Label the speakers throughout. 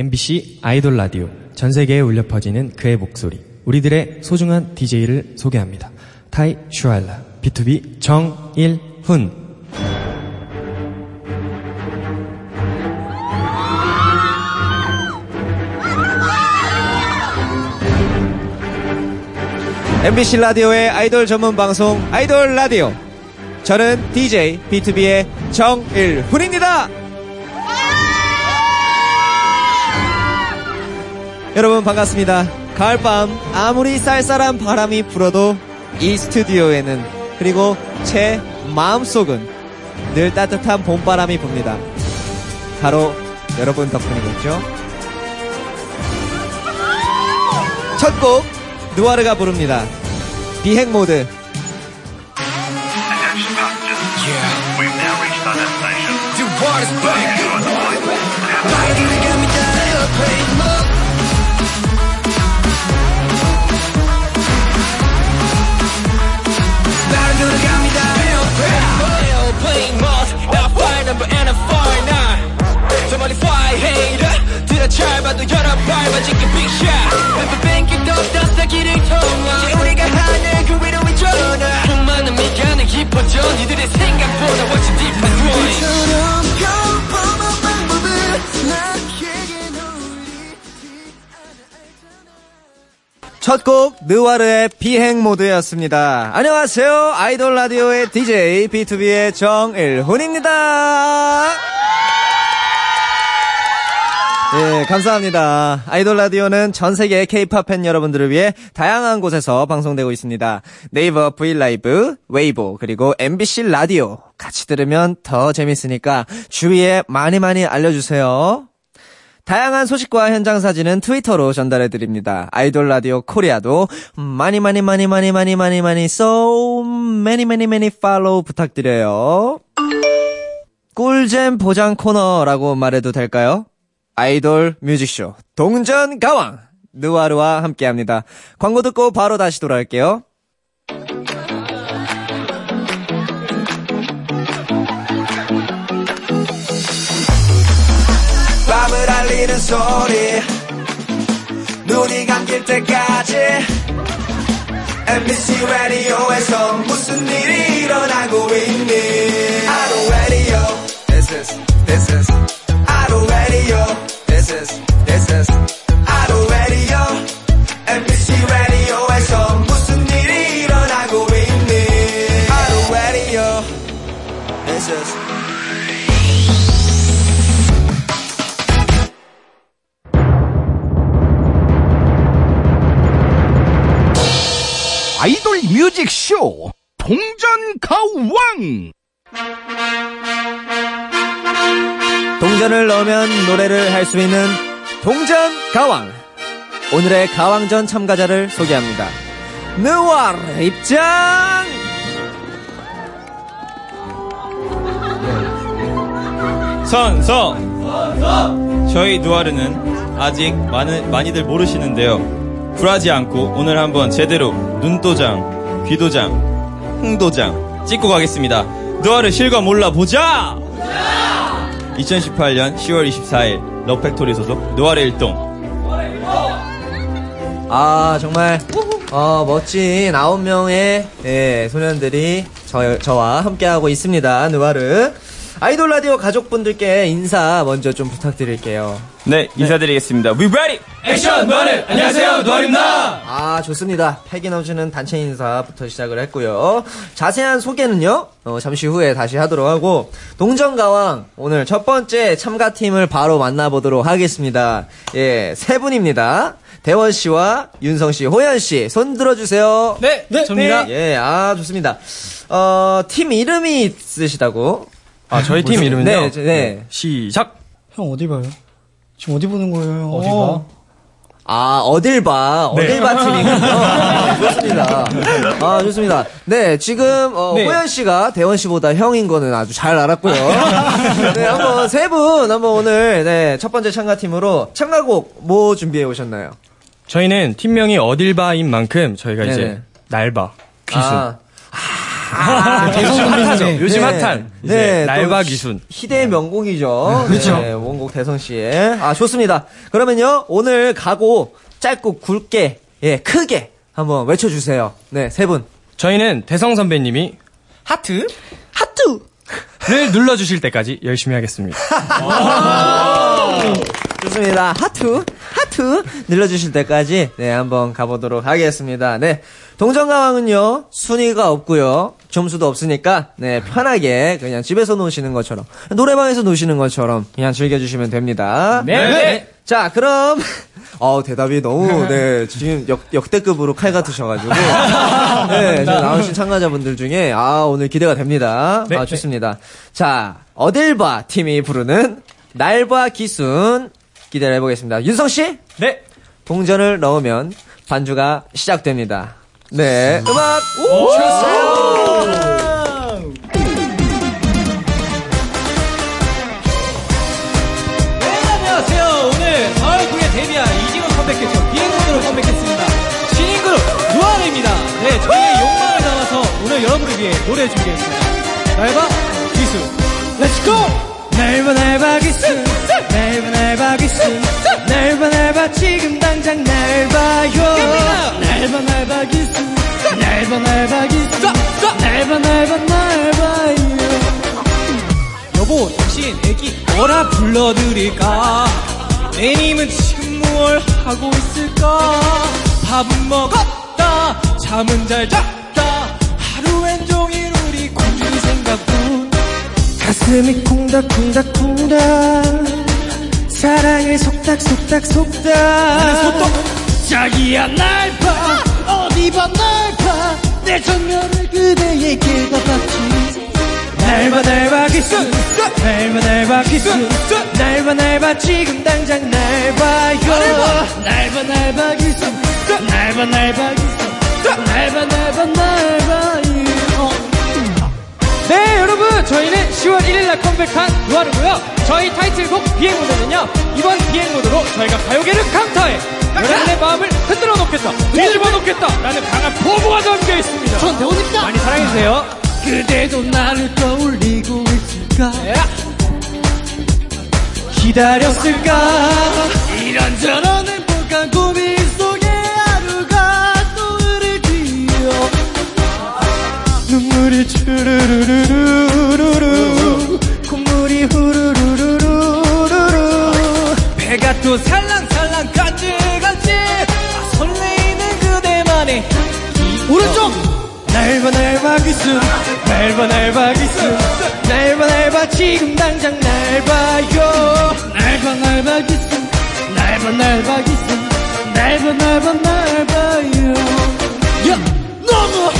Speaker 1: MBC 아이돌 라디오 전 세계에 울려 퍼지는 그의 목소리 우리들의 소중한 DJ를 소개합니다. 타이 슈알라 B2B 정일훈
Speaker 2: MBC 라디오의 아이돌 전문 방송 아이돌 라디오. 저는 DJ B2B의 정일훈입니다. 여러분 반갑습니다. 가을밤 아무리 쌀쌀한 바람이 불어도 이 스튜디오에는 그리고 제 마음속은 늘 따뜻한 봄바람이 붑니다. 바로 여러분 덕분이겠죠? 첫 곡 누아르가 부릅니다. 비행 모드.
Speaker 3: Airplane number and a fly nine. Somebody fly hater, 들어 잘 봐도 열어 밟아지게 big shot. Up, that's the 길을 통하. 이제 우리가 하늘 그 위로 위전하. 수많은 미간에 깊어져 니들의 생각보다 훨씬 deep한 drawing.
Speaker 2: 첫 곡 느와르의 비행 모드였습니다. 안녕하세요. 아이돌 라디오의 DJ B2B의 정일훈입니다. 예, 감사합니다. 아이돌 라디오는 전 세계 K-팝 팬 여러분들을 위해 다양한 곳에서 방송되고 있습니다. 네이버 브이라이브, 웨이보, 그리고 MBC 라디오 같이 들으면 더 재밌으니까 주위에 많이 많이 알려 주세요. 다양한 소식과 현장 사진은 트위터로 전달해 드립니다. 아이돌 라디오 코리아도 많이 많이 많이 많이 많이 많이 많이 so many many many follow 부탁드려요. 꿀잼 보장 코너라고 말해도 될까요? 아이돌 뮤직쇼 동전 가왕 느와르와 함께합니다. 광고 듣고 바로 다시 돌아올게요. 소리. 눈이 감길 때까지 MBC 라디오에서 무슨 일이 일어나고 있니? 라디오 This is This is
Speaker 4: 뮤직쇼 동전 가왕
Speaker 2: 동전을 넣으면 노래를 할 수 있는 동전 가왕. 오늘의 가왕전 참가자를 소개합니다. 느와르 입장!
Speaker 5: 선서 저희 누아르는 아직 많은, 많이들 모르시는데요 굴하지 않고 오늘 한번 제대로 눈도장, 귀도장, 흥도장 찍고 가겠습니다 누아르 실과 몰라 보자 2018년 10월 24일 럭팩토리 소속 누아르 일동
Speaker 2: 아, 정말, 어, 멋진 아홉 명의, 예, 소년들이 저, 저와 함께하고 있습니다. 느와르. 아이돌 라디오 가족분들께 인사 먼저 좀 부탁드릴게요.
Speaker 5: 네 인사드리겠습니다 We ready! action 누아르! 안녕하세요 누아르입니다
Speaker 2: 아, 좋습니다. 패기 넘치는 단체 인사부터 시작을 했고요. 자세한 소개는요, 어, 잠시 후에 다시 하도록 하고, 동전가왕, 오늘 첫 번째 참가팀을 바로 만나보도록 하겠습니다. 예, 세 분입니다. 대원 씨와 윤성 씨, 호연 씨, 손 들어주세요.
Speaker 1: 네, 네, 접니다.
Speaker 2: 예, 아, 좋습니다. 어, 팀 이름이 있으시다고?
Speaker 1: 아 저희 팀 이름은요?
Speaker 2: 네, 네. 네.
Speaker 1: 시작.
Speaker 6: 형 어디 봐요? 지금 어디 보는 거예요?
Speaker 1: 어디 봐?
Speaker 2: 아, 어딜 봐. 어딜 봐 팀이군요. 아, 좋습니다. 아, 좋습니다. 네, 지금, 어,
Speaker 1: 네.
Speaker 2: 호연 씨가 대원 씨보다 형인 거는 아주 잘 알았고요. 네, 한번 세 분, 한번 오늘, 네, 첫 번째 참가팀으로 참가곡 뭐 준비해 오셨나요?
Speaker 1: 저희는 팀명이 어딜 바인 만큼 저희가
Speaker 2: 네네.
Speaker 1: 이제 날바 귀순.
Speaker 2: 아,
Speaker 1: 아,
Speaker 6: 대성 선배님의
Speaker 1: 요즘
Speaker 2: 네.
Speaker 1: 핫한
Speaker 2: 네,
Speaker 1: 날바
Speaker 2: 또
Speaker 1: 귀순.
Speaker 2: 희대의 명곡이죠.
Speaker 6: 그렇죠.
Speaker 2: 네, 원곡 대성 씨의. 아, 좋습니다. 그러면요, 오늘 가고 짧고 굵게, 예, 크게 한번 외쳐주세요. 네, 세 분.
Speaker 1: 저희는 대성 선배님이 하트 하트를 눌러주실 때까지 열심히 하겠습니다.
Speaker 2: 좋습니다. 하트, 하트 눌러주실 때까지 네 한번 가보도록 하겠습니다. 네 동정가왕은요 순위가 없고요 점수도 없으니까 네 편하게 그냥 집에서 노시는 것처럼 노래방에서 노시는 것처럼 그냥 즐겨주시면 됩니다.
Speaker 1: 네.
Speaker 2: 자 그럼 어 대답이 너무 네 지금 역 역대급으로 칼 같으셔가지고 네 나오신 참가자분들 중에 아 오늘 기대가 됩니다.
Speaker 1: 네,
Speaker 2: 아 좋습니다. 자 어딜 봐 팀이 부르는 날봐 기순 기대를 해보겠습니다. 윤성 씨
Speaker 1: 네.
Speaker 2: 동전을 넣으면 반주가 시작됩니다. 네 음악 주세요.
Speaker 7: 네, 컴백했죠. 비행모드로 컴백했습니다. 신인 그룹 누아르입니다. 네, 저희의 욕망을 담아서 오늘 여러분을 위해 노래 준비했습니다. 날 봐 귀순, let's go! 날바 날바 기수, 날바 날바 기수, 날 봐 날 봐 지금 당장 날 봐요. 날 봐 날 봐 귀순, 날바 날바 기수, 날바 날바 날 봐요. 여보 당신 애기 뭐라 불러드릴까? 애님은 지금 뭘 하고 있을까? 밥은 먹었다. 잠은 잘 잤다. 하루 엔 종일 우리 공주 생각뿐 가슴이 콩닥콩닥콩닥 사랑을 속닥속닥 속닥 속닥 자기야 날봐 어디 봐 날봐 내 전면을 그대에게 덮었지 날봐 날봐 기수 날봐 날봐 기수 날봐 날봐 지금 당장 날 봐요 날봐 날봐 기수 날봐 날봐 기수 날봐 날봐 날 봐요 네 여러분 저희는 10월 1일날 컴백한 누아르고요. 저희 타이틀곡 비행모드는요 이번 비행모드로 저희가 가요계를 강타해 여러분의 마음을 흔들어 놓겠다 뒤집어 놓겠다 라는 강한 포부가 담겨 있습니다. 전 배우니까. 많이 사랑해주세요. 그대도 나를 떠올리고 있을까? 기다렸을까? 이런저런 행복한 고민 눈물이 추르르르르르. 콧물이 후루루루루루루. 배가 또 살랑살랑 간질간질. 아, 설레이는 그대만의 오른쪽! 날봐 날봐 기순 날봐 날봐 기순 날봐 날봐 지금 당장 날 봐요. 날봐 날봐 기순 날봐 날봐 기순 날봐 날봐 날 봐요. 야 너무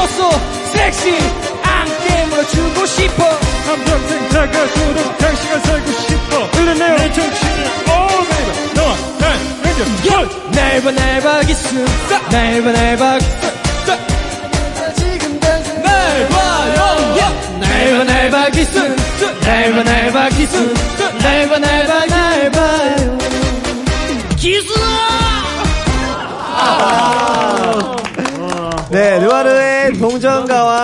Speaker 7: 귀여웠어 섹시 안게 물어주고 싶어. 한 평생 다가도록 당신과 살고 싶어. 흘러내요. 내 정신을 Oh baby 너와 날 왠지 날봐 날봐 기스 날봐 날봐 지금 당장 날 봐요. 날봐 날봐 기스 날봐 날봐 기스 날봐 날봐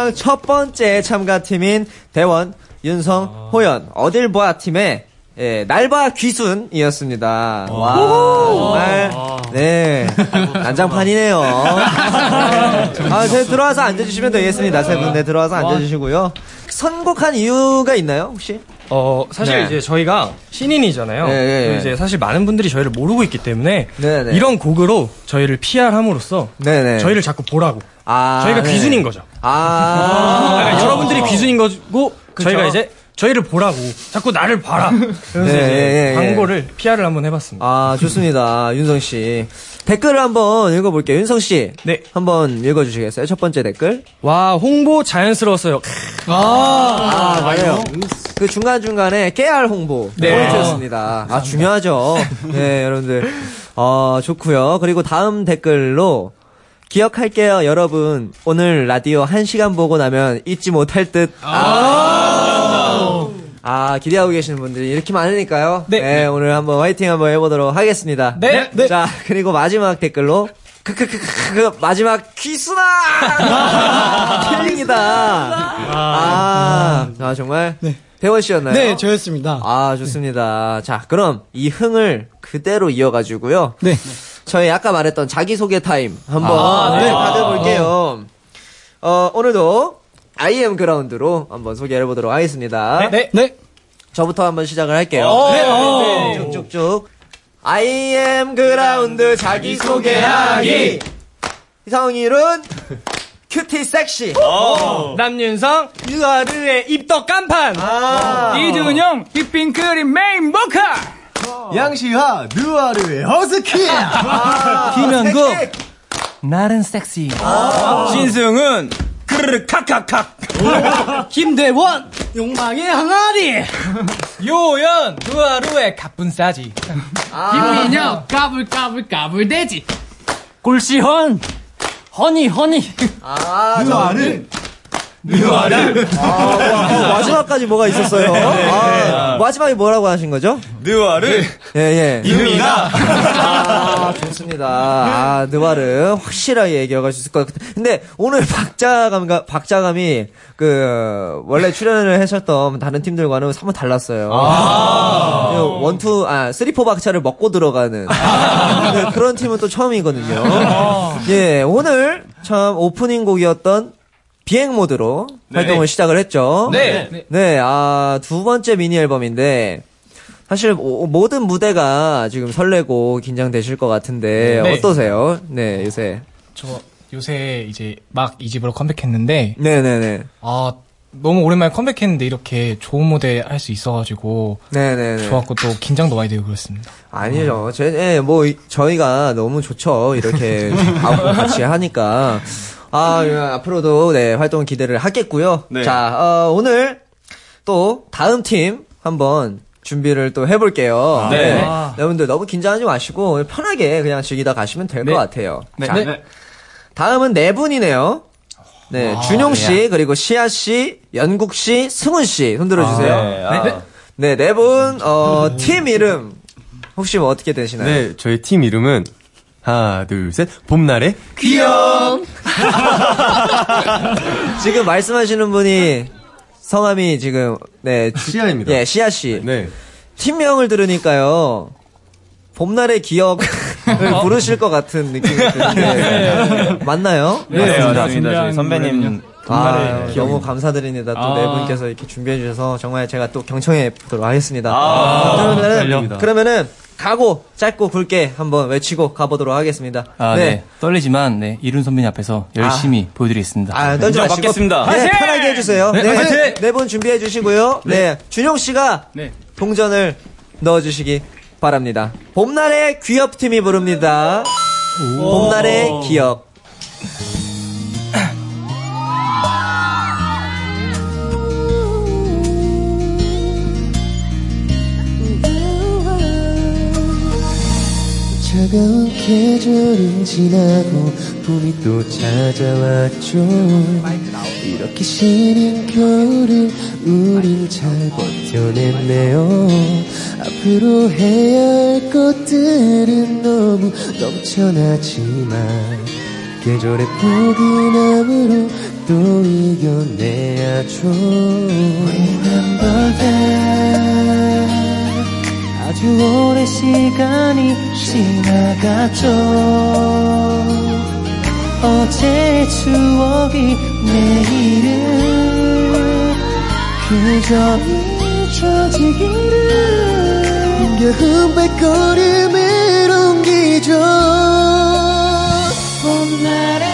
Speaker 2: 동전가왕 첫 번째 참가팀인 대원, 윤성, 호연, 어딜 보아 팀의 예, 날바 귀순이었습니다. 와, 정말, 네, 난장판이네요. 아, 제 들어와서 앉아주시면 되겠습니다. 세 분, 네, 들어와서 앉아주시고요. 선곡한 이유가 있나요, 혹시?
Speaker 1: 어, 사실
Speaker 2: 네.
Speaker 1: 이제 저희가 신인이잖아요.
Speaker 2: 네, 네, 네.
Speaker 1: 이제 사실 많은 분들이 저희를 모르고 있기 때문에
Speaker 2: 네, 네.
Speaker 1: 이런 곡으로 저희를 PR함으로써
Speaker 2: 네네.
Speaker 1: 저희를 자꾸 보라고.
Speaker 2: 아,
Speaker 1: 저희가
Speaker 2: 네.
Speaker 1: 귀순인 거죠.
Speaker 2: 아,
Speaker 1: 그러니까 여러분들이 귀순인 거고 저희가 이제 저희를 보라고 자꾸 나를 봐라. 그래서
Speaker 2: 네,
Speaker 1: 이제
Speaker 2: 예, 예.
Speaker 1: 광고를 PR을 한번 해봤습니다.
Speaker 2: 아, 좋습니다. 윤성 씨. 댓글을 한번 읽어볼게요. 윤성 씨.
Speaker 1: 네.
Speaker 2: 한번 읽어주시겠어요? 첫 번째 댓글.
Speaker 1: 와 홍보 자연스러웠어요.
Speaker 2: 아, 맞아요. 그 중간 중간에 깨알 홍보.
Speaker 1: 네.
Speaker 2: 포인트였습니다. 아, 중요하죠. 네, 여러분들. 어, 좋고요 그리고 다음 댓글로 기억할게요, 여러분. 오늘 라디오 1시간 보고 나면 잊지 못할 듯. 아, 기대하고 계시는 분들이 이렇게 많으니까요.
Speaker 7: 네.
Speaker 2: 오늘 한번 화이팅 한번 해보도록 하겠습니다.
Speaker 7: 네. 네.
Speaker 2: 자, 그리고 마지막 댓글로 그 마지막 퀴스나 킬링이다. 아, 아 정말 대원 씨였나요?
Speaker 6: 네, 저였습니다.
Speaker 2: 아, 좋습니다. 자, 그럼 이 흥을 그대로 이어가지고요.
Speaker 6: 네.
Speaker 2: 저희 아까 말했던 자기소개 타임 한번
Speaker 6: 아,
Speaker 2: 네,
Speaker 6: 네.
Speaker 2: 가져볼게요. 어, 오늘도 I am ground로 한번 소개를 해보도록 하겠습니다.
Speaker 6: 네. 네.
Speaker 2: 저부터 한번 시작을 할게요.
Speaker 6: 어, 네, 어.
Speaker 2: 쭉쭉쭉. I am ground 자기소개하기. 이상일은 cutie sexy.
Speaker 7: 남윤성, 누아르의 입덕 간판.
Speaker 2: 아.
Speaker 7: 이준용, 휘핑크림 메인 보컬.
Speaker 8: 양시하 느와르의 허스키.
Speaker 7: 김현국, 나른 섹시.
Speaker 5: 신승은 크르르 칵칵칵.
Speaker 7: 김대원, 욕망의 항아리. 요연, 유아르의 가쁜 싸지.
Speaker 9: 김민혁. 까불까불 까불돼지.
Speaker 7: 골시헌, 허니 허니.
Speaker 2: 아,
Speaker 8: 느와르
Speaker 2: 어, 마지막까지 뭐가 있었어요? 아, 마지막에 뭐라고 하신 거죠?
Speaker 5: 느와르.
Speaker 2: 예, 예.
Speaker 5: 유미가.
Speaker 2: 아, 좋습니다. 아, 느와르. 확실하게 기억할 수 있을 것 같아요. 근데 오늘 박자감과, 박자감이, 그, 원래 출연을 하셨던 다른 팀들과는 한번 달랐어요. 그 원투, 아, 쓰리포 박자를 먹고 들어가는. 네, 그런 팀은 또 처음이거든요. 예, 오늘 참 오프닝 곡이었던 비행 모드로 활동을 시작을 했죠.
Speaker 7: 네.
Speaker 2: 네, 아, 두 번째 미니 앨범인데, 사실 모- 모든 무대가 지금 설레고 긴장되실 것 같은데,
Speaker 10: 네.
Speaker 2: 어떠세요? 네, 요새.
Speaker 10: 저 요새 이제 막 이 집으로 컴백했는데
Speaker 2: 네 네 네.
Speaker 10: 아 너무 오랜만에 컴백했는데 이렇게 좋은 무대 할 수 있어가지고
Speaker 2: 네네네.
Speaker 10: 좋았고 또 긴장도 많이 되고 그렇습니다.
Speaker 2: 아니죠. 제, 예, 뭐, 이- 저희가 너무 좋죠. 이렇게 하고 같이 하니까. 아, 예, 앞으로도 네, 활동 기대를 하겠고요.
Speaker 5: 네.
Speaker 2: 자, 어, 오늘 또 다음 팀 한번 준비를 또 해볼게요.
Speaker 5: 네.
Speaker 2: 여러분들 너무 긴장하지 마시고 편하게 그냥 즐기다 가시면 될 것 같아요. 자,
Speaker 5: 네.
Speaker 2: 다음은 네 분이네요. 네,
Speaker 5: 아,
Speaker 2: 준용 씨, 그리고 시아 씨, 연국 씨, 승훈 씨, 손 들어 주세요.
Speaker 5: 아, 네. 아.
Speaker 2: 네, 네 분, 어, 팀 이름, 혹시 뭐 어떻게 되시나요?
Speaker 11: 네, 저희 팀 이름은 하나, 둘, 셋. 봄날의
Speaker 2: 귀염! 지금 말씀하시는 분이 성함이 지금, 네.
Speaker 11: 시아입니다.
Speaker 2: 예, 시아 씨.
Speaker 11: 네.
Speaker 2: 팀명을 들으니까요. 봄날의 기억을 부르실 것 같은 느낌이 드는데. 맞나요?
Speaker 5: 네, 맞습니다. 저희 선배님.
Speaker 2: 아, 너무 감사드립니다. 또네 분께서 이렇게 준비해 주셔서 정말 제가 또 경청해 보도록 하겠습니다. 그러면은,
Speaker 11: 달립니다.
Speaker 2: 그러면은 가고 짧고 굵게 한번 외치고 가보도록 하겠습니다.
Speaker 12: 아, 네. 떨리지만, 네. 이룬 선배님 앞에서 열심히 보여드리겠습니다.
Speaker 2: 아, 떨지 마시고.
Speaker 5: 받겠습니다.
Speaker 2: 네, 편하게 해주세요.
Speaker 12: 네,
Speaker 2: 네,
Speaker 12: 화이팅!
Speaker 2: 네분 준비해 주시고요. 네, 준용 씨가 동전을 넣어주시기 바랍니다. 봄날의 귀엽 팀이 부릅니다. 봄날의 기억.
Speaker 13: 차가운 계절은 지나고 봄이 또 찾아왔죠. 이렇게 싫은 겨울을 우린 잘 버텨냈네요. 앞으로 해야 할 것들은 너무 넘쳐나지만 계절의 포근함으로 또 이겨내야죠. Remember that 아주 오랜 시간이 지나갔죠. 어제의 추억이 내일은 그저 잊혀지기를 힘겨운 발걸음을 옮기죠. 봄날의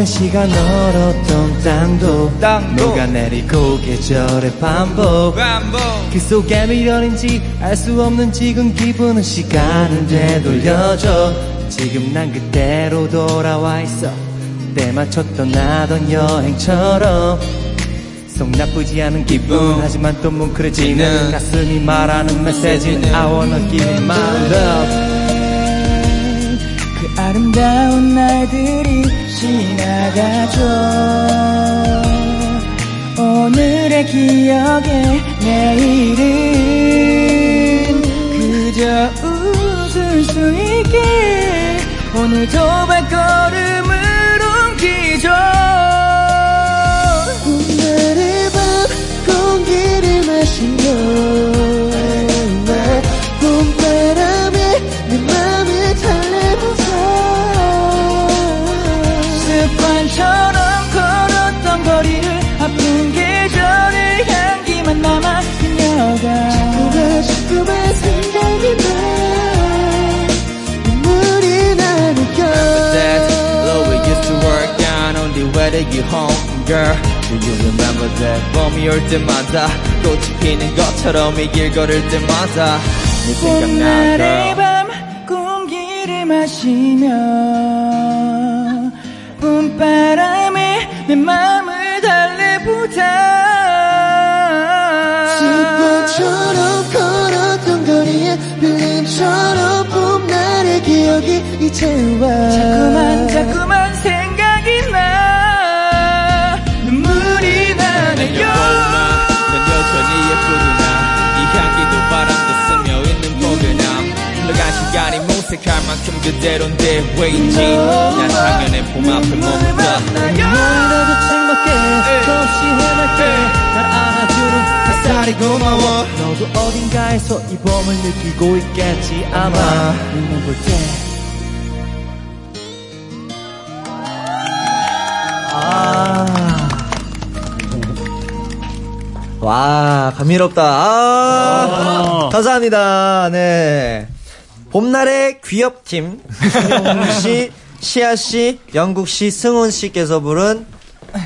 Speaker 14: 오랜 시간 얼었던 땅도, 녹아내리고 계절의 반복. 그 속에 미련인지 알 수 없는 지금 기분은 시간을 되돌려줘. 지금 난 그때로 돌아와 있어. 때 맞춰 떠나던 여행처럼. 속 나쁘지 않은 기분. 하지만 또 뭉클해지는 가슴이 말하는 메시지는 I wanna give my love
Speaker 13: 그 아름다운 날들이 지나가죠. 오늘의 기억에 내일은 그저 웃을 수 있게 오늘도 발걸음을 옮기죠. 봄날의 밤 공기를 마시며
Speaker 3: Girl, do you remember that 봄이 올 때마다 꽃이 피는 것처럼 이 길 걸을 때마다 네 생각나
Speaker 13: 봄날의
Speaker 3: girl
Speaker 13: 밤 공기를 마시며 봄바람에 내 맘을 달래보자. 습관처럼 걸었던 거리에 빌림처럼 봄날의 기억이 이제 와
Speaker 3: 색할 만큼 그대로인데 왜인지. 난 작년에 봄 앞에 머물다.
Speaker 13: 너라도 챙겁게 없이 해맑게. 날 안아주는 햇살이 고마워.
Speaker 14: 너도 어딘가에서 이 봄을 느끼고 있겠지 아마. 눈을 볼때.
Speaker 2: 아. 와, 감미롭다. 아, 감사합니다. 네. 봄날의 귀엽팀, 승용 씨, 시아 씨, 영국 씨, 승훈 씨께서 부른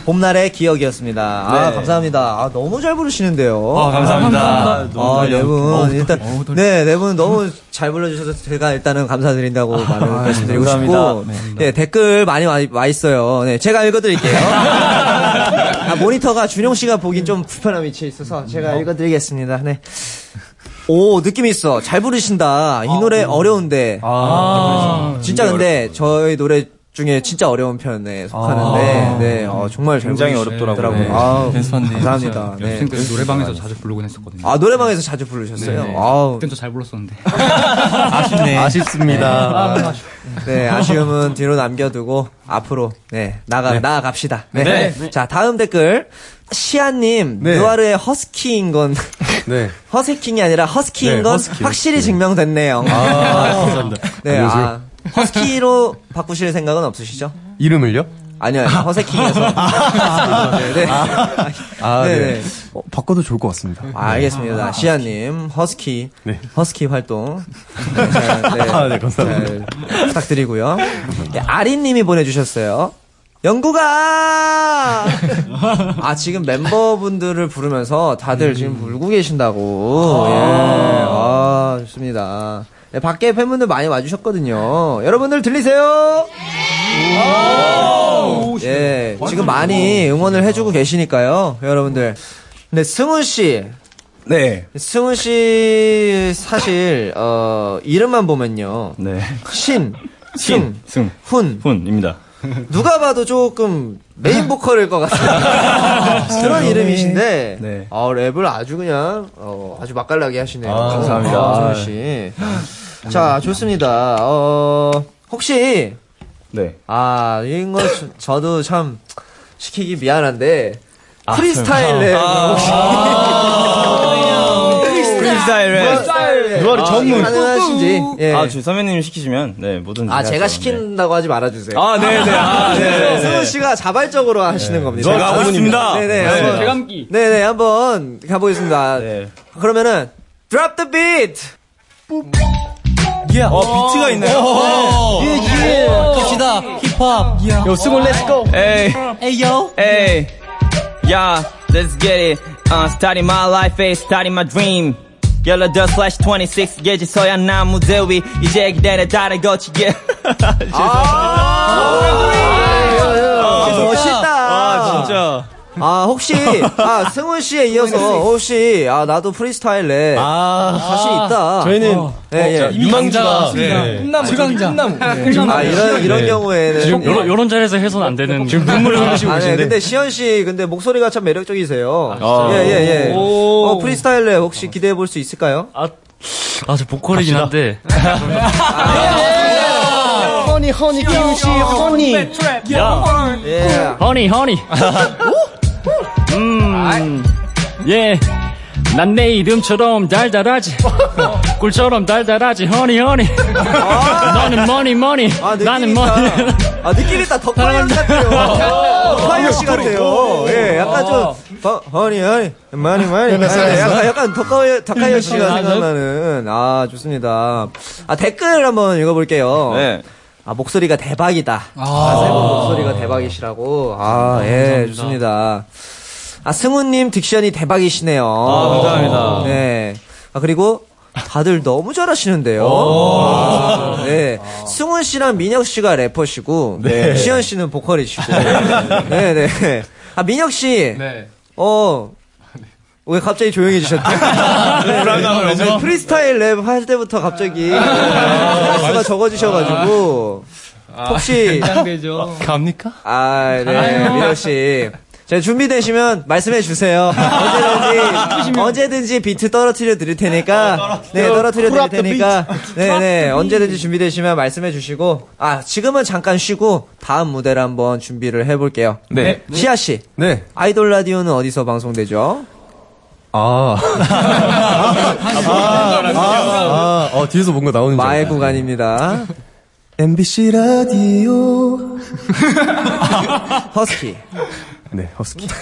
Speaker 2: 봄날의 기억이었습니다. 아,
Speaker 5: 네.
Speaker 2: 감사합니다. 아, 너무 잘 부르시는데요.
Speaker 5: 아, 감사합니다.
Speaker 2: 아,
Speaker 5: 떨려.
Speaker 2: 네 분, 일단. 네, 네 분 너무 잘 불러주셔서 제가 일단은 감사드린다고 말을 말씀드리고
Speaker 5: 감사합니다.
Speaker 2: 싶고, 네, 댓글 많이 와, 와 있어요. 네, 제가 읽어드릴게요. 아, 모니터가 준용 씨가 보긴 좀 불편한 위치에 있어서 제가 읽어드리겠습니다. 네. 오, 느낌 있어. 잘 부르신다. 이 노래 어려운데.
Speaker 5: 아.
Speaker 2: 진짜 근데 저희 노래 중에 진짜 어려운 편에 속하는데,
Speaker 5: 아.
Speaker 2: 네, 어, 정말 잘
Speaker 5: 굉장히. 어렵더라고요. 네.
Speaker 2: 아우,
Speaker 5: 연습한데.
Speaker 2: 감사합니다. 네.
Speaker 15: 요즘 그 노래방에서 자주 부르곤 했었거든요.
Speaker 2: 아, 노래방에서 자주 부르셨어요?
Speaker 15: 네.
Speaker 2: 아우.
Speaker 15: 그땐 또잘 불렀었는데.
Speaker 2: 아쉽네.
Speaker 11: 아쉽습니다.
Speaker 2: 아, 네, 아쉬움은 뒤로 남겨두고 앞으로 네 나가
Speaker 11: 네.
Speaker 2: 나아갑시다. 네.
Speaker 11: 네.
Speaker 2: 자 다음 댓글 시아님
Speaker 11: 네.
Speaker 2: 누아르의 허스키인 건
Speaker 11: 네.
Speaker 2: 허스킹이 아니라 허스키인
Speaker 11: 네,
Speaker 2: 건
Speaker 11: 허스키,
Speaker 2: 확실히
Speaker 11: 허스키.
Speaker 2: 증명됐네요.
Speaker 11: 아, 감사합니다.
Speaker 2: 네. 아, 허스키로 바꾸실 생각은 없으시죠?
Speaker 11: 이름을요?
Speaker 2: 아니요, 아니요. 허스킹에서. 네, 네.
Speaker 11: 아,
Speaker 2: 네,
Speaker 11: 네.
Speaker 2: 네.
Speaker 11: 어, 바꿔도 좋을 것 같습니다.
Speaker 2: 아, 알겠습니다. 시아님, 허스키.
Speaker 11: 네.
Speaker 2: 허스키 활동. 네, 잘, 네.
Speaker 11: 아, 네, 감사합니다.
Speaker 2: 잘 부탁드리고요. 네, 아린님이 보내주셨어요. 영구가! 아, 지금 멤버분들을 부르면서 다들 지금 울고 계신다고. 예. 아, 좋습니다. 네, 밖에 팬분들 많이 와주셨거든요. 여러분들 들리세요? 예, 지금 많이 응원을 해주고 계시니까요, 여러분들. 근데 승훈 씨.
Speaker 5: 네.
Speaker 2: 승훈 씨 사실 어 이름만 보면요.
Speaker 5: 네.
Speaker 2: 신, 승,
Speaker 5: 승,
Speaker 2: 훈.
Speaker 5: 훈입니다.
Speaker 2: 누가 봐도 조금 메인 보컬일 것 같은 그런 이름이신데
Speaker 5: 네.
Speaker 2: 어, 랩을 아주 그냥 어, 아주 맛깔나게 하시네요.
Speaker 5: 아, 감사합니다.
Speaker 2: 아, 씨. 자, 좋습니다. 어, 혹시
Speaker 5: 네.
Speaker 2: 아, 이거 저- 저도 참 시키기 미안한데
Speaker 5: 아,
Speaker 2: 프리스타일 랩 혹시
Speaker 5: 프리스타일 랩.
Speaker 2: 누아르
Speaker 5: 아,
Speaker 2: 전문
Speaker 5: 네.
Speaker 2: 가능하신지. 예.
Speaker 5: 아, 저 선배님 시키시면 네 뭐든지.
Speaker 2: 아, 제가
Speaker 5: 하죠.
Speaker 2: 시킨다고 하지 말아주세요.
Speaker 5: 아, 네네. 아, 네네.
Speaker 2: 승훈 씨가 자발적으로 하시는 겁니다.
Speaker 5: 제가 하고 있습니다.
Speaker 2: 네네.
Speaker 5: 네.
Speaker 15: 대감기.
Speaker 2: 네네, 한번 가보겠습니다.
Speaker 5: 네.
Speaker 2: 그러면은, drop the beat!
Speaker 5: 어, 비트가 있나요?
Speaker 7: 예, 예. 갑시다. 힙합. 요, 승훈, 렛츠고.
Speaker 5: Hey,
Speaker 7: Hey, yo.
Speaker 5: hey, yeah, let's get it. Uh, starting my life, starting my dream. Dust slash 26 게지 서양 나무 대위 이제 기대는 달을 거치게.
Speaker 2: 아, 멋있다.
Speaker 5: 아 진짜
Speaker 2: 아, 혹시, 아, 승훈 씨에 이어서, 혹시, 아, 나도 프리스타일 랩. 아, 자신 있다.
Speaker 1: 저희는
Speaker 2: 예, 예.
Speaker 1: 유망주가 네.
Speaker 7: 끝나무. 최강자. 끝나무.
Speaker 2: 아, 이런, 이런 경우에는.
Speaker 16: 지금 요런, 요런 자리에서 해서는 안 되는 지금 눈물을 흘리시고
Speaker 2: 아, 네.
Speaker 16: 계신데
Speaker 2: 근데 시헌 씨, 근데 목소리가 참 매력적이세요.
Speaker 16: 아,
Speaker 2: 예, 예, 예.
Speaker 16: 오.
Speaker 2: 어, 프리스타일 랩 혹시 기대해 볼 수 있을까요?
Speaker 16: 아저 보컬이긴 한데
Speaker 7: honey, honey, 김씨, honey.
Speaker 16: 야
Speaker 2: 예.
Speaker 16: honey honey 음 예 난 내 이름처럼 달달하지 꿀처럼 달달하지 허니 허니 너는 머니 머니
Speaker 2: 아, 느낌
Speaker 16: 나는
Speaker 2: 있다.
Speaker 16: 머니
Speaker 2: 아, 느낌 있다. 덕화연 같아요. 덕화연 씨 같아요. 예, 약간 좀, 어, 허니, 허니, 많이, 많이. 예, 약간, 약간 덕화연, 덕화연 씨가 생각나는. 아, 좋습니다. 아, 댓글 한번 읽어볼게요.
Speaker 5: 네.
Speaker 2: 아, 목소리가 대박이다. 아, 세분 목소리가 대박이시라고. 아, 예, 좋습니다. 아, 승우님 딕션이 대박이시네요.
Speaker 5: 아, 감사합니다.
Speaker 2: 네. 아, 그리고 다들 너무 잘하시는데요. 아, 네. 승훈 씨랑 민혁 씨가 래퍼시고,
Speaker 11: 네.
Speaker 2: 시현 씨는 보컬이시고. 네, 네. 아, 민혁 씨.
Speaker 10: 네.
Speaker 2: 어, 왜 갑자기 조용해지셨죠? 네, 네. 프리스타일 랩 할 때부터 갑자기 수가 적어지셔가지고 혹시
Speaker 7: 긴장되죠.
Speaker 10: 갑니까?
Speaker 2: 아, 네, 민혁 씨. 자, 준비되시면 말씀해 주세요. 언제든지, 언제든지 비트 떨어뜨려 드릴 테니까. 네, 떨어뜨려 드릴 테니까. 네, 네. 언제든지 준비되시면 말씀해 주시고. 아, 지금은 잠깐 쉬고, 다음 무대를 한번 준비를 해볼게요.
Speaker 11: 네.
Speaker 2: 시아 씨.
Speaker 11: 네.
Speaker 2: 아이돌 라디오는 어디서 방송되죠?
Speaker 11: 아. 아, 어, 뒤에서 뭔가 나오는 줄
Speaker 2: 마의. 구간입니다.
Speaker 11: MBC 라디오.
Speaker 2: 허스키.
Speaker 11: 네, 허스키.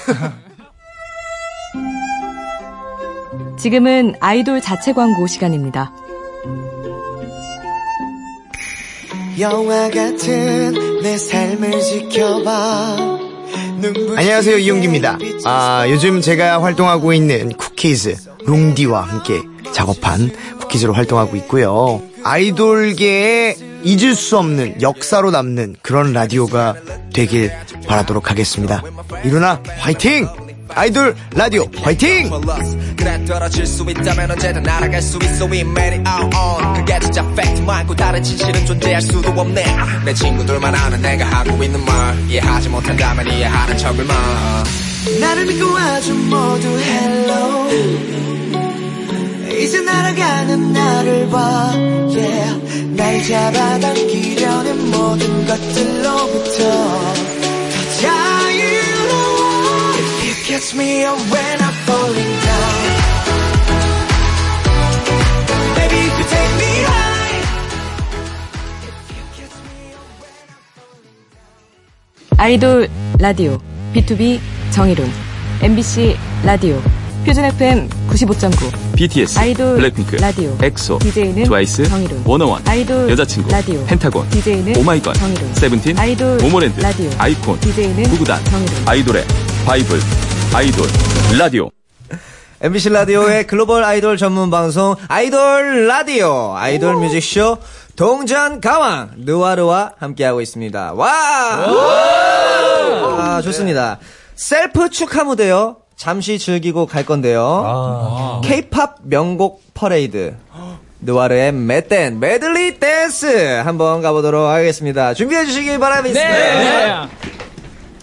Speaker 17: 지금은 아이돌 자체 광고 시간입니다.
Speaker 13: 영화 같은 내 삶을 지켜봐
Speaker 18: 안녕하세요 이용기입니다. 아 요즘 제가 활동하고 있는 쿠키즈 롱디와 함께 작업한 쿠키즈로 활동하고 있고요. 아이돌계에 잊을 수 없는 역사로 남는 그런 라디오가 되길 바라도록 하겠습니다. 이루나 화이팅! 아이돌 라디오 화이팅!
Speaker 13: 나를 믿고 아주 모두 hello 이제 날아가는 나를 봐 yeah. 날 잡아당기려는 모든 것들로부터 더 자유로워 If you catch me up when I'm falling down Baby if you take me high
Speaker 17: 아이돌 라디오 B2B 정일훈 MBC 라디오 표준 FM 95.9
Speaker 19: BTS,
Speaker 17: 아이돌
Speaker 19: 블랙핑크,
Speaker 17: 라디오
Speaker 19: 엑소,
Speaker 17: DJ는
Speaker 19: 트와이스,
Speaker 17: 정일훈
Speaker 19: 워너원,
Speaker 17: 아이돌
Speaker 19: 여자친구,
Speaker 17: 라디오
Speaker 19: 펜타곤,
Speaker 17: DJ는
Speaker 19: 오마이걸,
Speaker 17: 정일훈
Speaker 19: 세븐틴,
Speaker 17: 아이돌
Speaker 19: 모모랜드,
Speaker 17: 라디오
Speaker 19: 아이콘,
Speaker 17: DJ는
Speaker 19: 구구단,
Speaker 17: 정일훈
Speaker 19: 아이돌의 바이블, 아이돌, 라디오.
Speaker 2: MBC 라디오의 글로벌 아이돌 전문 방송 아이돌 라디오 아이돌 뮤직쇼 동전 가왕 느와르와 함께하고 있습니다. 와! 아, 좋습니다. 셀프 축하 무대요. 잠시 즐기고 갈 건데요. K-팝 명곡 퍼레이드. 느와르의 맷댄 메들리 댄스 한번 가보도록 하겠습니다. 준비해 주시기 바랍니다.
Speaker 7: 네.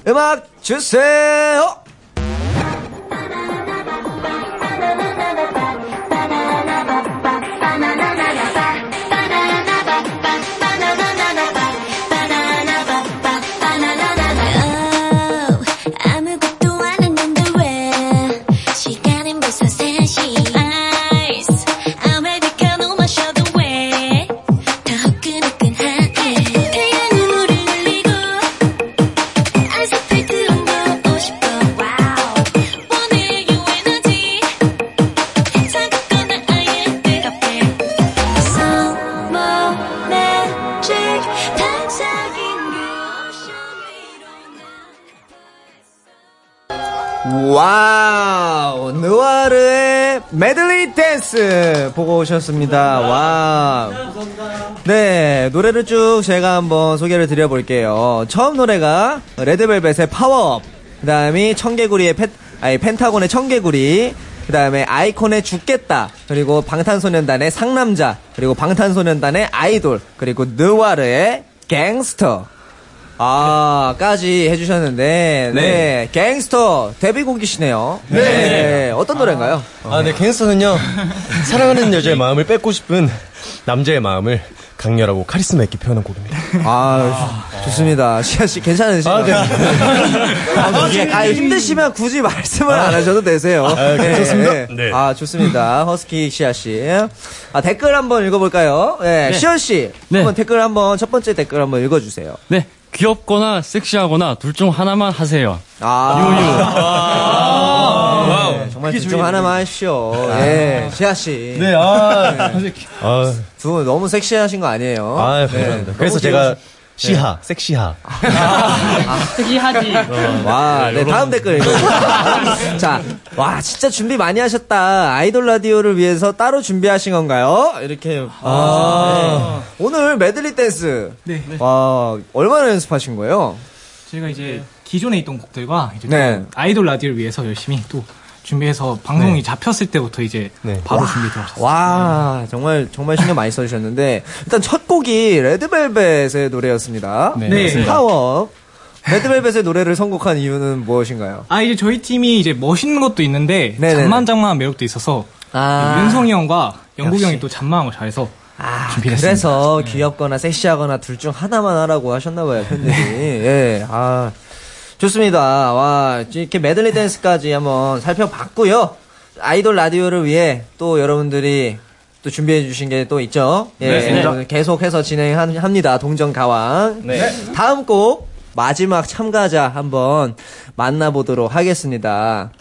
Speaker 2: 음악 주세요. 오셨습니다. 와우. 네 노래를 쭉 제가 한번 소개를 드려볼게요. 처음 노래가 레드벨벳의 파워업, 그 다음이 청개구리의 펜 아니 펜타곤의 청개구리. 그 다음에 아이콘의 죽겠다 그리고 방탄소년단의 상남자 그리고 방탄소년단의 아이돌 그리고 느와르의 갱스터 아,까지 해주셨는데, 네. 갱스터 데뷔곡이시네요. 네. 어떤 노래인가요?
Speaker 11: 아, 네, 갱스터는요, 사랑하는 여자의 마음을 뺏고 싶은 남자의 마음을 강렬하고 카리스마 있게 표현한 곡입니다.
Speaker 2: 아, 좋습니다. 시아 씨, 괜찮으신가요?
Speaker 11: 아, 네.
Speaker 2: 아, 이게- 아, 힘드시면 굳이 말씀을 안 하셔도 되세요.
Speaker 11: 아, 괜찮습니다. 네.
Speaker 2: 아, 좋습니다. 허스키 시아 씨. 아, 댓글 한번 읽어볼까요? 네.
Speaker 16: 네.
Speaker 2: 시아 씨. 한번 댓글 한번, 첫 번째 댓글 한번 읽어주세요.
Speaker 16: 네. 귀엽거나 섹시하거나 둘 중 하나만 하세요.
Speaker 2: 아,
Speaker 16: 유유.
Speaker 2: 와우. 정말 둘 중 하나만 하십시오. 예, 시하씨.
Speaker 11: 네, 아. 아,
Speaker 2: 두 분 너무 섹시하신 거 아니에요?
Speaker 11: 아,
Speaker 2: 네.
Speaker 11: 감사합니다. 그래서
Speaker 2: 너무
Speaker 11: 제가
Speaker 2: 귀여우 시-
Speaker 11: 시하, 섹시하.
Speaker 9: 특이하지.
Speaker 2: 와, 네, 다음 댓글 읽어주세요. 자, 와, 진짜 준비 많이 하셨다. 아이돌 라디오를 위해서 따로 준비하신 건가요? 이렇게. 아, 네. 오늘 메들리 댄스.
Speaker 10: 네.
Speaker 2: 와, 얼마나 연습하신 거예요?
Speaker 10: 제가 이제 기존에 있던 곡들과 이제
Speaker 2: 네.
Speaker 10: 또 아이돌 라디오를 위해서 열심히 또 준비해서 방송이 잡혔을 때부터 이제 바로 준비 들어갔어요.
Speaker 2: 와, 정말, 정말 신경 많이 써주셨는데, 일단 첫 곡이 레드벨벳의 노래였습니다.
Speaker 10: 네, 네.
Speaker 2: 파워. 레드벨벳의 노래를 선곡한 이유는 무엇인가요?
Speaker 10: 아 이제 저희 팀이 이제 멋있는 것도 있는데
Speaker 2: 네네네.
Speaker 10: 잔만장만한 매력도 있어서
Speaker 2: 아.
Speaker 10: 윤성이 형과 영국이
Speaker 2: 역시.
Speaker 10: 형이 또 잔망한 걸 잘해서 준비했습니다.
Speaker 2: 그래서 귀엽거나 섹시하거나 둘 중 하나만 하라고 하셨나봐요, 팬들이. 예, 아. 좋습니다. 와, 이렇게 메들리 댄스까지 한번 살펴봤고요. 아이돌 라디오를 위해 또 여러분들이 또 준비해 주신 게 또 있죠. 예,
Speaker 5: 네.
Speaker 2: 계속해서 진행합니다. 동정 가왕.
Speaker 5: 네.
Speaker 2: 다음 곡 마지막 참가자 한번 만나보도록 하겠습니다.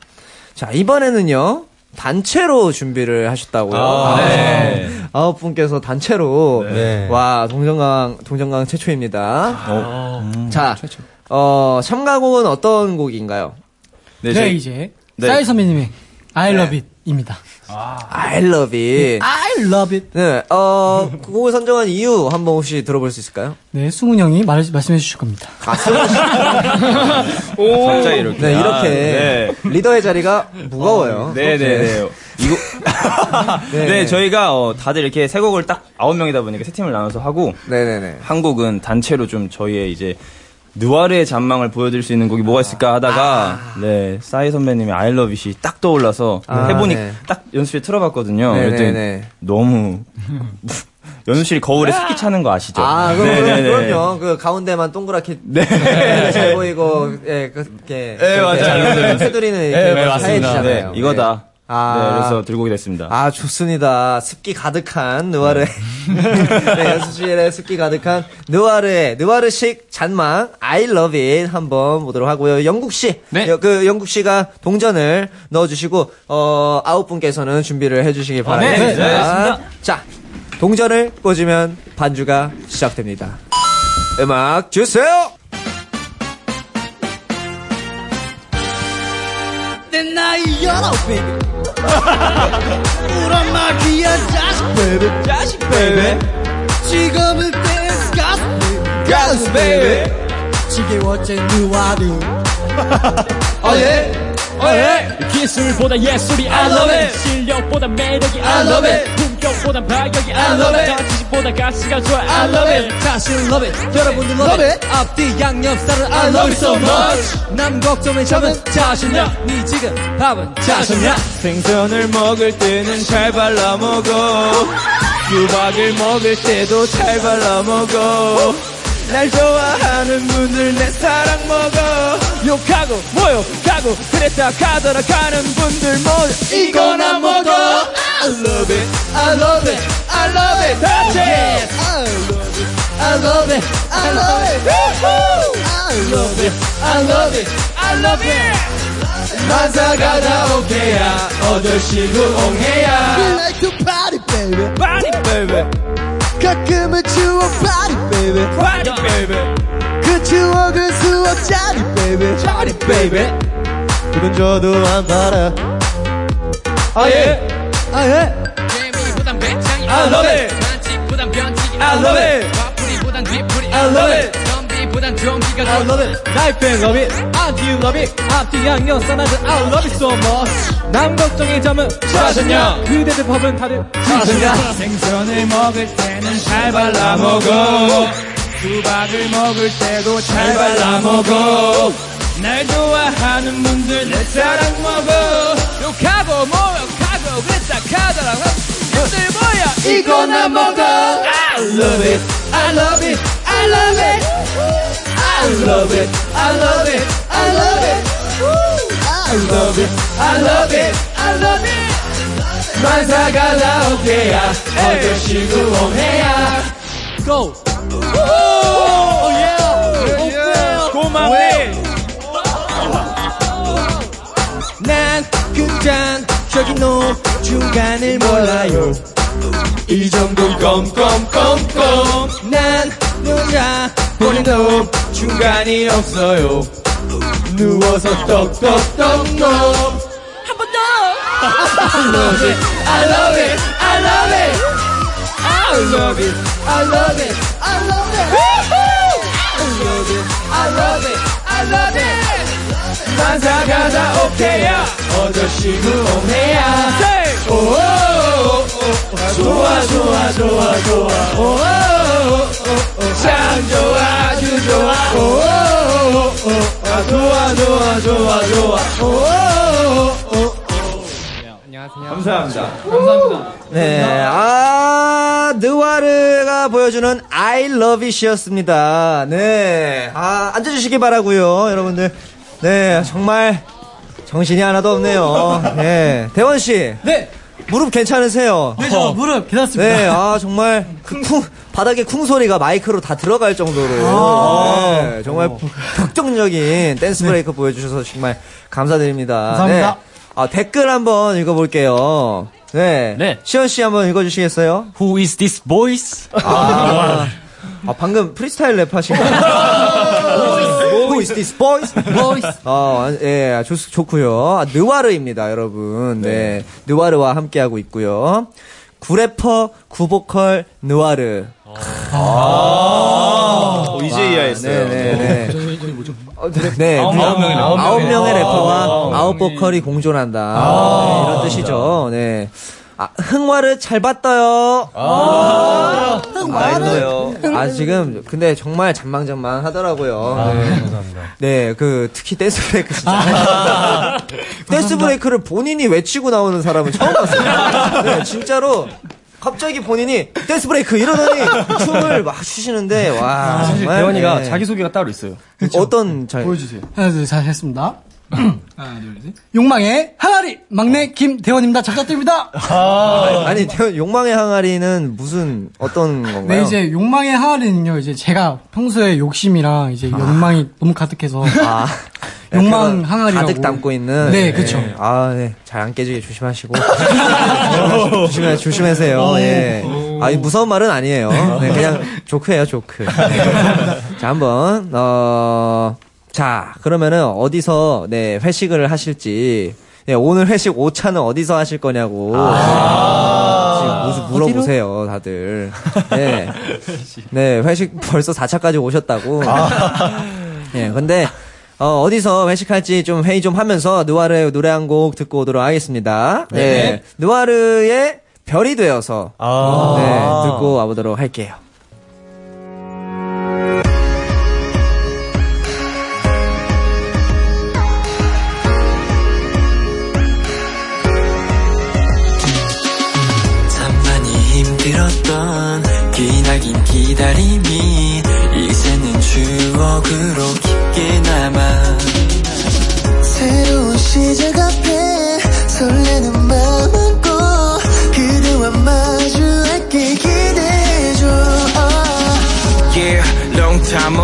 Speaker 2: 자, 이번에는요. 단체로 준비를 하셨다고요.
Speaker 5: 아, 네.
Speaker 2: 아홉 분께서 단체로
Speaker 5: 네.
Speaker 2: 와 동정강 동정강 최초입니다.
Speaker 5: 어.
Speaker 2: 자, 어 참가곡은 어떤 곡인가요?
Speaker 9: 네,
Speaker 5: 저희-
Speaker 9: 이제
Speaker 5: 네.
Speaker 9: 싸이 선배님의 I love it입니다.
Speaker 2: I love it.
Speaker 9: I love it.
Speaker 2: 네, 어, 그 곡을 선정한 이유 한번 혹시 들어볼 수 있을까요?
Speaker 9: 네, 승훈 형이 말, 말씀해 주실 겁니다.
Speaker 2: 아, 승훈 씨.
Speaker 5: 갑자기 이렇게.
Speaker 2: 네, 이렇게
Speaker 5: 아, 네.
Speaker 2: 리더의 자리가 무거워요.
Speaker 5: 네네네. 이거.
Speaker 2: 네.
Speaker 5: 네. 저희가 어, 다들 이렇게 세 곡을 딱 아홉 명이다 보니까 세 팀을 나눠서 하고.
Speaker 2: 네네네.
Speaker 5: 한 곡은 단체로 좀 저희의 이제 누아르의 잔망을 보여드릴 수 있는 곡이 뭐가 있을까 하다가 네 싸이 선배님의 I Love It이 딱 떠올라서
Speaker 2: 아,
Speaker 5: 해보니
Speaker 2: 네.
Speaker 5: 딱 연습실에 틀어봤거든요. 그랬더니 너무 연습실이 거울에 습기 차는 거 아시죠?
Speaker 2: 아, 그럼,
Speaker 5: 네네네.
Speaker 2: 그럼요. 그 가운데만 동그랗게 네. 잘 보이고, 예, 그렇게.
Speaker 5: 네, 맞아요.
Speaker 2: 테두리는
Speaker 5: 네,
Speaker 2: 이렇게
Speaker 5: 네, 맞습니다. 네, 이거다.
Speaker 2: 아.
Speaker 5: 네, 그래서 들고 오게 됐습니다.
Speaker 2: 아, 좋습니다. 습기 가득한 느와르. 네, 연습실에 습기 가득한 느와르의, 느와르식 잔망, I love it 한번 보도록 하고요. 영국씨. 여- 그, 영국 씨가 동전을 넣어 주시고, 어, 아홉 분께서는 준비를 해 주시기 바랍니다.
Speaker 5: 네, 네, 알겠습니다.
Speaker 2: 자, 동전을 꽂으면 반주가 시작됩니다. 음악 주세요!
Speaker 13: 열어 baby 우란 말이야 자식 baby 자식 baby 지금은 댄스 가수 baby. 가수 baby 지겨워진 누아리 어예. 어예.
Speaker 16: 기술보다 예술이 I love it. 실력보다 매력이 I love it 품격보다 발격이 I love it. 지식보다 가치가 좋아. I love it.
Speaker 13: 다시 love it. 여러분들 love it. 앞뒤 양옆살은 I love it so much. 남 걱정에 적은 자신이야. 니 지금 밥은 자신이야.
Speaker 5: 생선을 먹을 때는 잘 발라 먹어. 수박을 먹을 때도 잘 발라 먹어. 날 좋아하는 분들 내 사랑 먹어. 욕하고 모욕하고 그랬다 가더라 가는 분들 모두 이거나 먹어. I love it, I love it, I love it. 같이.
Speaker 13: I love it I love it I love it I love it
Speaker 5: I love it.
Speaker 13: 만사가다 오케야 어덜시고 옹해야 We like to party baby
Speaker 5: Party baby
Speaker 13: 가끔은 추억 party baby
Speaker 5: Party baby
Speaker 13: 그 추억은 수억 짜리 baby
Speaker 5: Party baby
Speaker 8: 그건 저도 안 팔아.
Speaker 7: 아예 아 예?
Speaker 3: 재미보단 배짱이
Speaker 7: I love it.
Speaker 3: 만취보단 변칙이
Speaker 7: I love it.
Speaker 3: 와플이보단 뒤풀이
Speaker 7: I love it.
Speaker 3: 좀비보단 좀비가
Speaker 7: I love it. Life and love it Auntie you love it Auntie 양념 싸나들 I love it so much. 남 걱정의 점은 사셨냐? 그대들 밥은 다들 사셨냐?
Speaker 3: 생선을 먹을 때는 잘 발라 먹어. 수박을 먹을 때도 잘 발라 먹어. 날 좋아하는 분들 내 사랑 먹어. 욕하고 모 카더라 형들 뭐야 이거 나 먹어 I love it I love it I love it I love it I love it I love it I love it I love it I love it 만사가 나오게야 어저씨고 오해야
Speaker 7: Go
Speaker 3: 오 예! 고맙네
Speaker 7: 난 끝장 적인 놈 중간을 몰라요
Speaker 3: 이 정도 껌껌껌껌
Speaker 7: 난 놀아 보는 놈 중간이 없어요 누워서 떡떡떡 놈 한 번 더!
Speaker 3: I love it, I love it, I love it I love it, I love it, I love it I love it, I love it, I love it 만사가 다 오케이야. 어저씨고 오해야. 오오오오. 좋아 좋아 좋아 좋아. 오오오오. 참 좋아 아주 좋아. 오오오오 좋아 좋아 좋아 좋아. 오오오오
Speaker 2: 감사합니다.
Speaker 7: 감사합니다.
Speaker 2: 네, 아, 느와르가 보여주는 I love it이었습니다. 네, 아, 앉아주시기 바라고요 여러분들. 네, 정말 정신이 하나도 없네요. 네, 대원 씨.
Speaker 9: 네.
Speaker 2: 무릎 괜찮으세요?
Speaker 9: 네, 저 무릎 괜찮습니다.
Speaker 2: 네, 아, 정말, 그 쿵, 바닥에 쿵 소리가 마이크로 다 들어갈 정도로.
Speaker 9: 아.
Speaker 2: 네, 정말 격정적인 댄스 브레이크 보여주셔서 정말 감사드립니다.
Speaker 9: 감사합니다.
Speaker 2: 네. 아, 댓글 한번 읽어볼게요. 네.
Speaker 16: 네.
Speaker 2: 시헌씨 한번 읽어주시겠어요?
Speaker 16: Who is this voice?
Speaker 2: 아, 아, 방금 프리스타일 랩 하신 거. Is this boys?
Speaker 9: Boys.
Speaker 2: 어, 예, 좋, 좋고요. 아, 느와르입니다, 여러분. 네. 느와르와 함께 하고 있고요. 구래퍼, 구보컬, 느와르.
Speaker 5: 어, 이제 이해했어요.
Speaker 2: 네, 네, 네. 어, 네,
Speaker 5: 아홉
Speaker 2: 그
Speaker 5: 명의 래퍼.
Speaker 2: 아홉 명의 래퍼와
Speaker 5: 아.
Speaker 2: 아홉 보컬이 공존한다. 네, 이런 뜻이죠. 네. 아, 흥화를 잘 봤어요.
Speaker 5: 아,
Speaker 2: 흥화요. 아, 지금, 근데 정말 잔망잔망 하더라고요. 네.
Speaker 11: 감사합니다.
Speaker 2: 네, 그, 특히 댄스 브레이크 진짜. dance break를 본인이 외치고 나오는 사람은 처음 봤어요. 네, 진짜로. 갑자기 본인이 dance break 이러더니 춤을 막 추시는데, 와.
Speaker 11: 사실
Speaker 2: 정말,
Speaker 11: 대원이가
Speaker 2: 네.
Speaker 11: 자기 소개가 따로 있어요.
Speaker 2: 어떤, 자,
Speaker 9: 보여주세요. 하나, 둘, 잘 했습니다. 하나, 둘, 셋. 욕망의 항아리! 막내 김대원입니다. 잘 부탁드립니다.
Speaker 2: 아니, 대- 욕망의 항아리는 무슨, 어떤 건가요?
Speaker 9: 네, 이제 욕망의 항아리는요, 이제 제가 평소에 욕심이랑 이제 욕망이 너무 가득해서.
Speaker 2: 아,
Speaker 9: 욕망 항아리라고.
Speaker 2: 가득 담고 있는.
Speaker 9: 네, 그쵸.
Speaker 2: 아, 네. 잘 안 깨지게 조심하시고. 조심해, 조심하세요. 예. 아, 이 무서운 말은 아니에요. 네, 그냥 조크예요, 조크. 네. 자, 한번, 어, 자, 그러면은 어디서, 네, 회식을 하실지. 네, 오늘 회식 5차는 어디서 하실 거냐고. 지금 무슨 물어보세요, 다들. 네. 네, 회식 벌써 4차까지 오셨다고. 예, 근데, 어, 어디서 회식할지 좀 회의 좀 하면서 느와르의 노래 한 곡 듣고 오도록 하겠습니다. 네.
Speaker 11: 네.
Speaker 2: 느와르의 별이 되어서.
Speaker 11: 아.
Speaker 2: 네, 듣고 와보도록 할게요.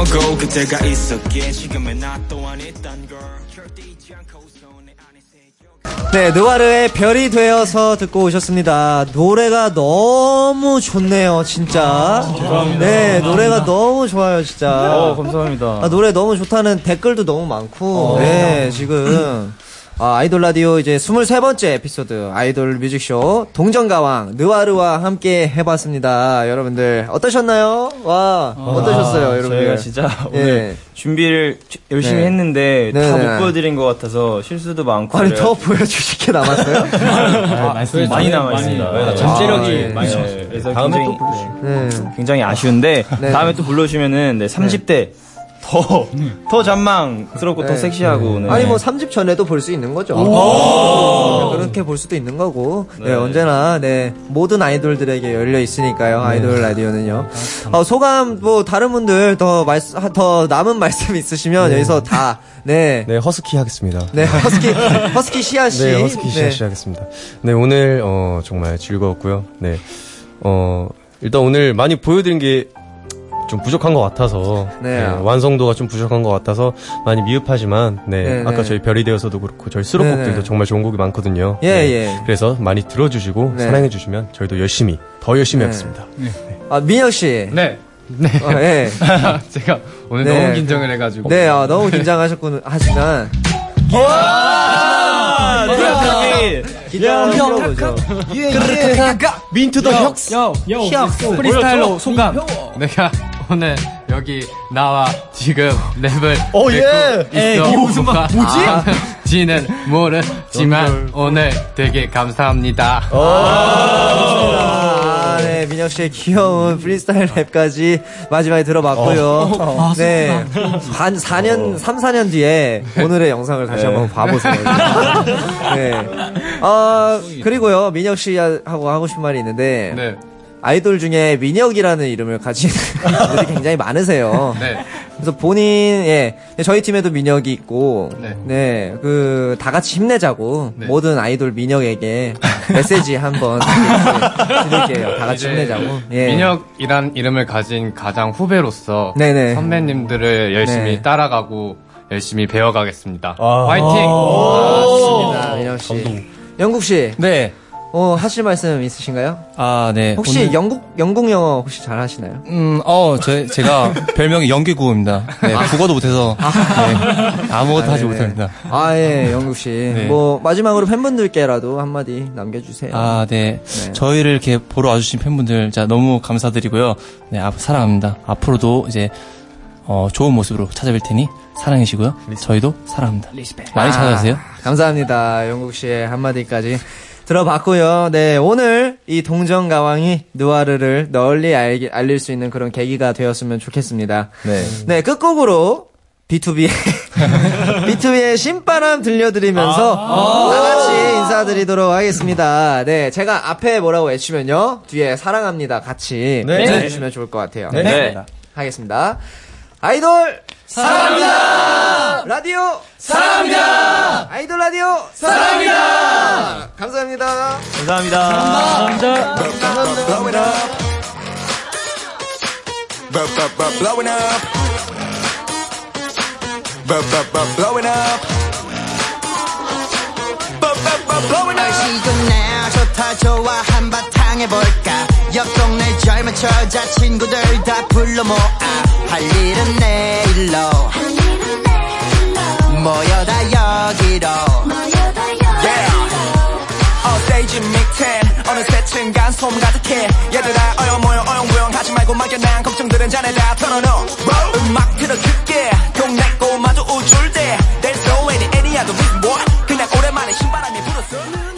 Speaker 3: Ago 그때가 있었기에 지금의 나 또한 있단 걸 절대 잊지 않고 손에 안에 새겨
Speaker 2: 네, 느와르의 별이 되어서 듣고 오셨습니다. 노래가 너무 좋네요, 진짜. 네, 노래가 너무 좋아요, 진짜.
Speaker 11: 어, 감사합니다.
Speaker 2: 아, 노래 너무 좋다는 댓글도 너무 많고,
Speaker 11: 어.
Speaker 2: 네, 지금. 아, 아이돌 라디오 이제 23번째 에피소드 아이돌 뮤직쇼 동정가왕 느와르와 함께 해봤습니다. 여러분들 어떠셨나요? 와 어떠셨어요,
Speaker 5: 아,
Speaker 2: 여러분들?
Speaker 5: 저희가 진짜
Speaker 2: 예.
Speaker 5: 오늘 준비를 주- 열심히
Speaker 2: 네.
Speaker 5: 했는데
Speaker 2: 네,
Speaker 5: 다
Speaker 2: 네.
Speaker 5: 못 보여드린 것 같아서 실수도 많고
Speaker 2: 아니
Speaker 5: 그래요.
Speaker 2: 더 보여주실 게 남았어요?
Speaker 5: 많이, 많이 남아있습니다.
Speaker 2: 많이,
Speaker 5: 네.
Speaker 2: 잠재력이
Speaker 5: 네.
Speaker 2: 많이
Speaker 5: 네.
Speaker 2: 남았어요.
Speaker 5: 그래서
Speaker 2: 다음에
Speaker 5: 굉장히,
Speaker 2: 또
Speaker 5: 네. 굉장히 아쉬운데
Speaker 2: 네.
Speaker 5: 다음에 또 불러주시면은 네, 30대 더, 더 잔망스럽고 더
Speaker 2: 네.
Speaker 5: 섹시하고 네.
Speaker 2: 아니 뭐 3집 전에도 볼 수 있는 거죠.
Speaker 5: 오.
Speaker 2: 그렇게 볼 수도 있는 거고. 네,
Speaker 5: 네.
Speaker 2: 언제나 네 모든 아이돌들에게 열려 있으니까요.
Speaker 5: 네.
Speaker 2: 아이돌 라디오는요. 어, 소감 뭐 다른 분들 더 말씀 하- 더 남은 말씀 있으시면
Speaker 11: 네.
Speaker 2: 여기서 다 네.
Speaker 11: 네, 허스키 하겠습니다.
Speaker 2: 네, 허스키 허스키 시아 씨.
Speaker 11: 네, 허스키 시아
Speaker 2: 네.
Speaker 11: 씨 하겠습니다. 네, 오늘 어 정말 즐거웠고요. 네. 어 일단 오늘 많이 보여드린 게 좀 부족한 것 같아서
Speaker 2: 네.
Speaker 11: 네, 완성도가 좀 부족한 것 같아서 많이 미흡하지만 네,
Speaker 2: 네,
Speaker 11: 아까
Speaker 2: 네.
Speaker 11: 저희 별이 되어서도 그렇고 저희 수록곡들도
Speaker 2: 네, 네.
Speaker 11: 정말 좋은 곡이 많거든요.
Speaker 2: 예,
Speaker 11: 네,
Speaker 2: 예.
Speaker 11: 그래서 많이 들어주시고
Speaker 2: 네.
Speaker 11: 사랑해 주시면 저희도 열심히 더 열심히
Speaker 2: 네.
Speaker 11: 하겠습니다.
Speaker 2: 아 민혁 씨.
Speaker 15: 네. 네.
Speaker 2: 어, 예.
Speaker 15: 제가 오늘
Speaker 2: 네.
Speaker 15: 너무 긴장을 해가지고.
Speaker 2: 네, 아, 너무 긴장하셨군 하지만.
Speaker 15: 민투 더 혁스.
Speaker 2: 보여줘.
Speaker 15: 소감. 내가 오늘 여기 나와 지금 랩을
Speaker 11: 오,
Speaker 15: 듣고
Speaker 11: 예.
Speaker 15: 있어.
Speaker 11: 에이, 이게 무슨 말- 뭐지?
Speaker 15: 지는 모르지만 오늘 되게 감사합니다.
Speaker 2: 아, 네, 민혁 씨의 귀여운 프리스타일 랩까지 마지막에 들어봤고요.
Speaker 15: 어. 아,
Speaker 2: 네. 한 4년, 3, 4년 뒤에 오늘의 영상을 다시 한번 봐보세요. 네. 아, 그리고요, 민혁 씨하고 하고 싶은 말이 있는데.
Speaker 15: 네.
Speaker 2: 아이돌 중에 민혁이라는 이름을 가진 분들이 굉장히 많으세요.
Speaker 15: 네.
Speaker 2: 그래서 본인, 예, 저희 팀에도 민혁이 있고,
Speaker 15: 네.
Speaker 2: 네, 그, 다 같이 힘내자고,
Speaker 15: 네.
Speaker 2: 모든 아이돌 민혁에게 메시지 한번 드릴게요. 다 같이 힘내자고. 예.
Speaker 15: 민혁이란 이름을 가진 가장 후배로서
Speaker 2: 네네.
Speaker 15: 선배님들을 열심히
Speaker 2: 네.
Speaker 15: 따라가고 열심히 배워가겠습니다.
Speaker 2: 아.
Speaker 15: 화이팅!
Speaker 2: 좋습니다, 민혁 씨. 영국 씨.
Speaker 12: 네.
Speaker 2: 어, 하실 말씀 있으신가요?
Speaker 12: 아, 네.
Speaker 2: 혹시
Speaker 12: 오늘-
Speaker 2: 영국, 영국 영어 혹시 잘 하시나요?
Speaker 12: 음, 어, 제, 제가 별명이 연기구입니다. 네, 국어도 못해서, 네, 아무것도
Speaker 2: 아,
Speaker 12: 하지. 못합니다.
Speaker 2: 아, 예, 영국 씨.
Speaker 12: 네.
Speaker 2: 뭐, 마지막으로 팬분들께라도 한마디 남겨주세요.
Speaker 12: 아, 네. 저희를 이렇게 보러 와주신 팬분들, 진짜 너무 감사드리고요. 네, 앞, 사랑합니다. 앞으로도 이제, 어, 좋은 모습으로 찾아뵐 테니, 사랑해주시고요. 저희도 사랑합니다. 많이 찾아주세요.
Speaker 2: 아, 감사합니다. 영국 씨의 한마디까지 들어봤고요. 네, 오늘 이 동정 가왕이 누아르를 널리 알, 알릴 수 있는 그런 계기가 되었으면 좋겠습니다.
Speaker 5: 네.
Speaker 2: 네, 끝곡으로 B2B의 B2B의 신바람 들려드리면서 다 같이 인사드리도록 하겠습니다. 네, 제가 앞에 뭐라고 외치면요 뒤에 사랑합니다 같이
Speaker 5: 네.
Speaker 2: 외쳐주시면 좋을 것 같아요.
Speaker 5: 네. 네.
Speaker 2: 하겠습니다. 아이돌 사랑합니다. 라디오 사랑합니다. 아이돌 라디오 사랑합니다. 감사합니다.
Speaker 5: 감사합니다.
Speaker 2: 감사합니다.
Speaker 20: Bu- bu-
Speaker 13: 날씨 좋네 좋다 좋아. 한바탕 해볼까? 옆동네 젊은 처자 친구들 다 불러 모아. 할 일은 내일로. 모여다 여기로.
Speaker 20: 어 세이지 밑에 어느새 층간 소음 가득해. 얘들아 어영모여 어영부영 하지 말고 막연한 걱정들은 자네라 털어놓.
Speaker 3: 음악 틀어 줄게. 동네 꼬마도 우쭐대. There's no any any other reason why 오랜만에 신바람이
Speaker 20: 불었어.